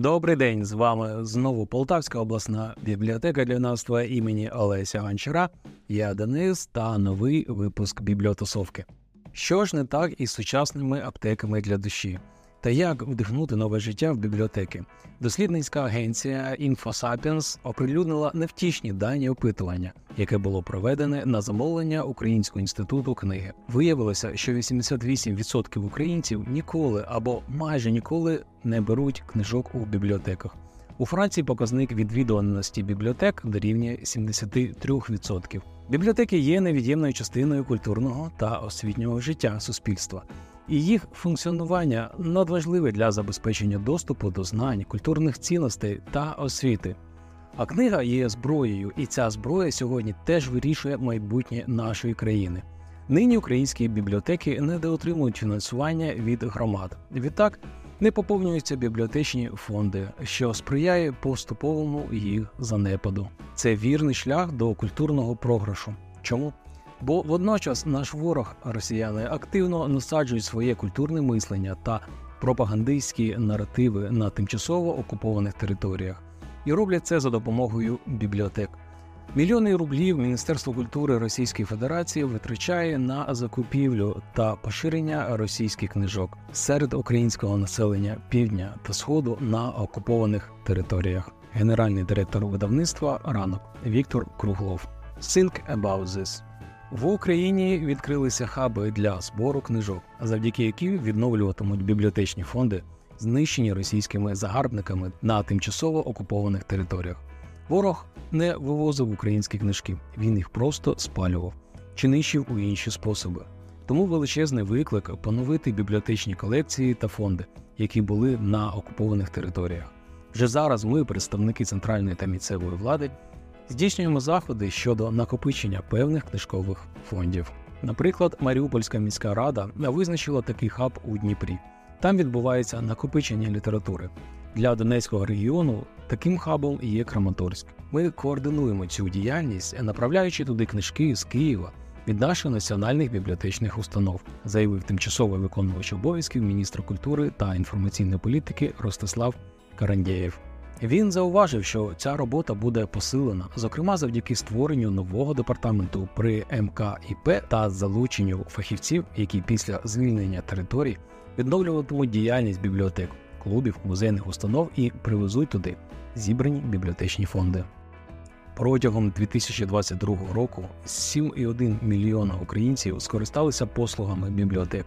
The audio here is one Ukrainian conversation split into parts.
Добрий день, з вами знову Полтавська обласна бібліотека для юнацтва імені Олеся Гончара. Я Денис та новий випуск бібліотосовки. Що ж не так із сучасними аптеками для душі? Та як вдихнути нове життя в бібліотеки? Дослідницька агенція InfoSapiens оприлюднила невтішні дані опитування, яке було проведене на замовлення Українського інституту книги. Виявилося, що 88% українців ніколи або майже ніколи не беруть книжок у бібліотеках. У Франції показник відвідуваності бібліотек дорівнює 73%. Бібліотеки є невід'ємною частиною культурного та освітнього життя суспільства і їх функціонування надважливе для забезпечення доступу до знань, культурних цінностей та освіти. А книга є зброєю, і ця зброя сьогодні теж вирішує майбутнє нашої країни. Нині українські бібліотеки недоотримують фінансування від громад. Відтак не поповнюються бібліотечні фонди, що сприяє поступовому їх занепаду. Це вірний шлях до культурного програшу. Чому? Бо водночас наш ворог росіяни активно насаджують своє культурне мислення та пропагандистські наративи на тимчасово окупованих територіях і роблять це за допомогою бібліотек. Мільйони рублів Міністерство культури Російської Федерації витрачає на закупівлю та поширення російських книжок серед українського населення півдня та сходу на окупованих територіях. Генеральний директор видавництва ранок Віктор Круглов. Think about this. В Україні відкрилися хаби для збору книжок, завдяки яким відновлюватимуть бібліотечні фонди, знищені російськими загарбниками на тимчасово окупованих територіях. Ворог не вивозив українські книжки, він їх просто спалював чи нищив у інші способи. Тому величезний виклик поновити бібліотечні колекції та фонди, які були на окупованих територіях. Вже зараз ми, представники центральної та місцевої влади, здійснюємо заходи щодо накопичення певних книжкових фондів. Наприклад, Маріупольська міська рада визначила такий хаб у Дніпрі. Там відбувається накопичення літератури. Для Донецького регіону таким хабом є Краматорськ. Ми координуємо цю діяльність, направляючи туди книжки з Києва від наших національних бібліотечних установ, заявив тимчасовий виконувач обов'язків міністра культури та інформаційної політики Ростислав Карандєєв. Він зауважив, що ця робота буде посилена, зокрема завдяки створенню нового департаменту при МКІП та залученню фахівців, які після звільнення територій відновлюватимуть діяльність бібліотек, клубів, музейних установ і привезуть туди зібрані бібліотечні фонди. Протягом 2022 року 7,1 мільйона українців скористалися послугами бібліотек,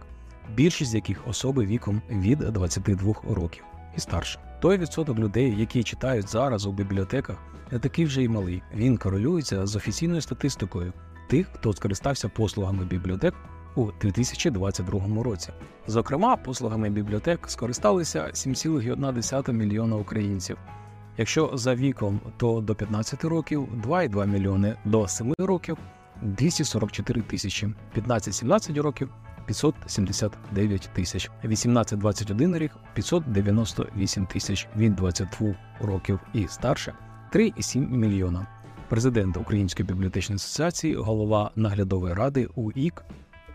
більшість з яких особи віком від 22 років і старше. Той відсоток людей, які читають зараз у бібліотеках, не такий вже й малий. Він корелюється з офіційною статистикою тих, хто скористався послугами бібліотек у 2022 році. Зокрема, послугами бібліотек скористалися 7,1 мільйона українців. Якщо за віком, то до 15 років 2,2 мільйони, до 7 років 244 тисячі, 15-17 років 579 тисяч, 18-21 рік 598 тисяч, від 22 років і старше 3,7 мільйона. Президент Української бібліотечної асоціації, голова наглядової ради УІК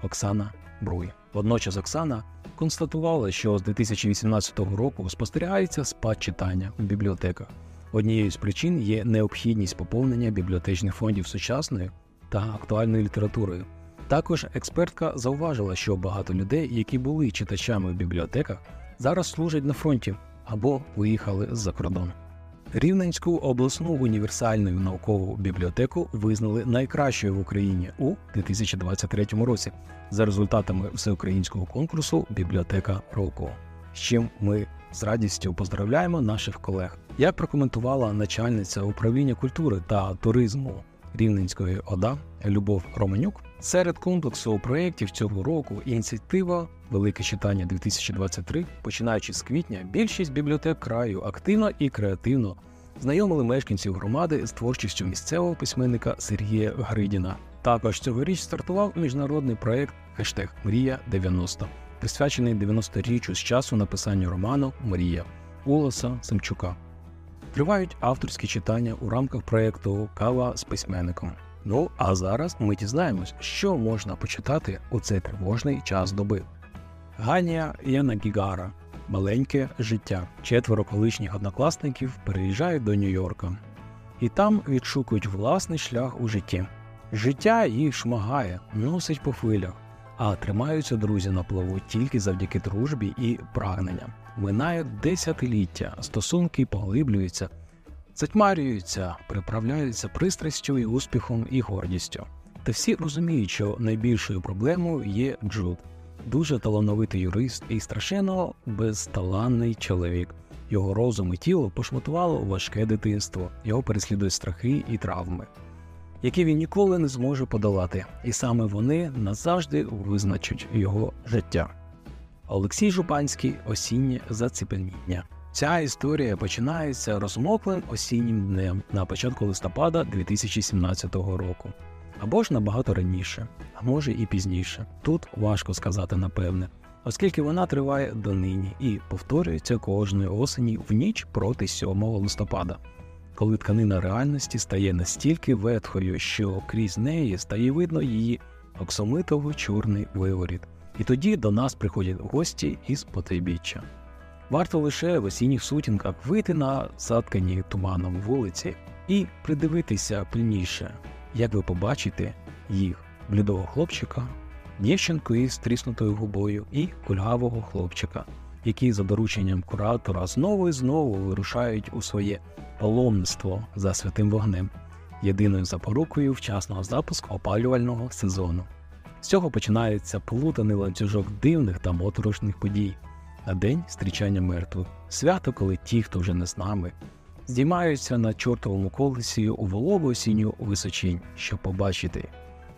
Оксана Бруй. Водночас Оксана констатувала, що з 2018 року спостерігається спад читання у бібліотеках. Однією з причин є необхідність поповнення бібліотечних фондів сучасною та актуальною літературою. Також експертка зауважила, що багато людей, які були читачами в бібліотеках, зараз служать на фронті або виїхали з-за кордону. Рівненську обласну універсальну наукову бібліотеку визнали найкращою в Україні у 2023 році за результатами всеукраїнського конкурсу Бібліотека року. З чим ми з радістю поздравляємо наших колег. Як прокоментувала начальниця управління культури та туризму Рівненської ОДА Любов Романюк. Серед комплексу проєктів цього року ініціатива Велике читання 2023, починаючи з квітня, більшість бібліотек краю активно і креативно знайомили мешканців громади з творчістю місцевого письменника Сергія Гридіна. Також цьогоріч стартував міжнародний проєкт хештег Мрія 90 присвячений 90-річчю з часу написання роману Мрія Улоса Семчука. Тривають авторські читання у рамках проєкту Кава з письменником. Ну а зараз ми дізнаємось, що можна почитати у цей тривожний час доби. Ганія Янагігара Маленьке життя. Четверо колишніх однокласників переїжджають до Нью-Йорка і там відшукують власний шлях у житті. Життя їх шмагає, носить по хвилях, а тримаються друзі на плаву тільки завдяки дружбі і прагненням. Минають десятиліття, стосунки поглиблюються, затьмарюються, приправляються пристрастю і успіхом і гордістю. Та всі розуміють, що найбільшою проблемою є Джуд, дуже талановитий юрист і страшенно безталанний чоловік. Його розум і тіло пошматувало важке дитинство, його переслідують страхи і травми, які він ніколи не зможе подолати, і саме вони назавжди визначать його життя. Олексій Жупанський осіннє заціпеніння. Ця історія починається розмоклим осіннім днем на початку листопада 2017 року, або ж набагато раніше, а може і пізніше. Тут важко сказати напевне, оскільки вона триває донині і повторюється кожної осені в ніч проти 7 листопада, коли тканина реальності стає настільки ветхою, що крізь неї стає видно її оксомитово чорний виворіт. І тоді до нас приходять гості із потайбіччя. Варто лише в осінніх сутінках вийти на заткані туманом вулиці і придивитися пильніше, як ви побачите їх блідого хлопчика, дівчинку із тріснутою губою і кульгавого хлопчика, які за дорученням куратора знову і знову вирушають у своє паломництво за святим вогнем, єдиною запорукою вчасного запуску опалювального сезону. З цього починається плутаний ланцюжок дивних та моторошних подій на день зустрічання мертвих, свято, коли ті, хто вже не з нами, здіймаються на чортовому колесі у вологу осінню височинь, щоб побачити,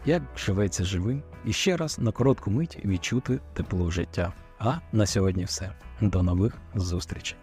як живеться живим, і ще раз на коротку мить відчути тепло життя. А на сьогодні все. До нових зустрічей.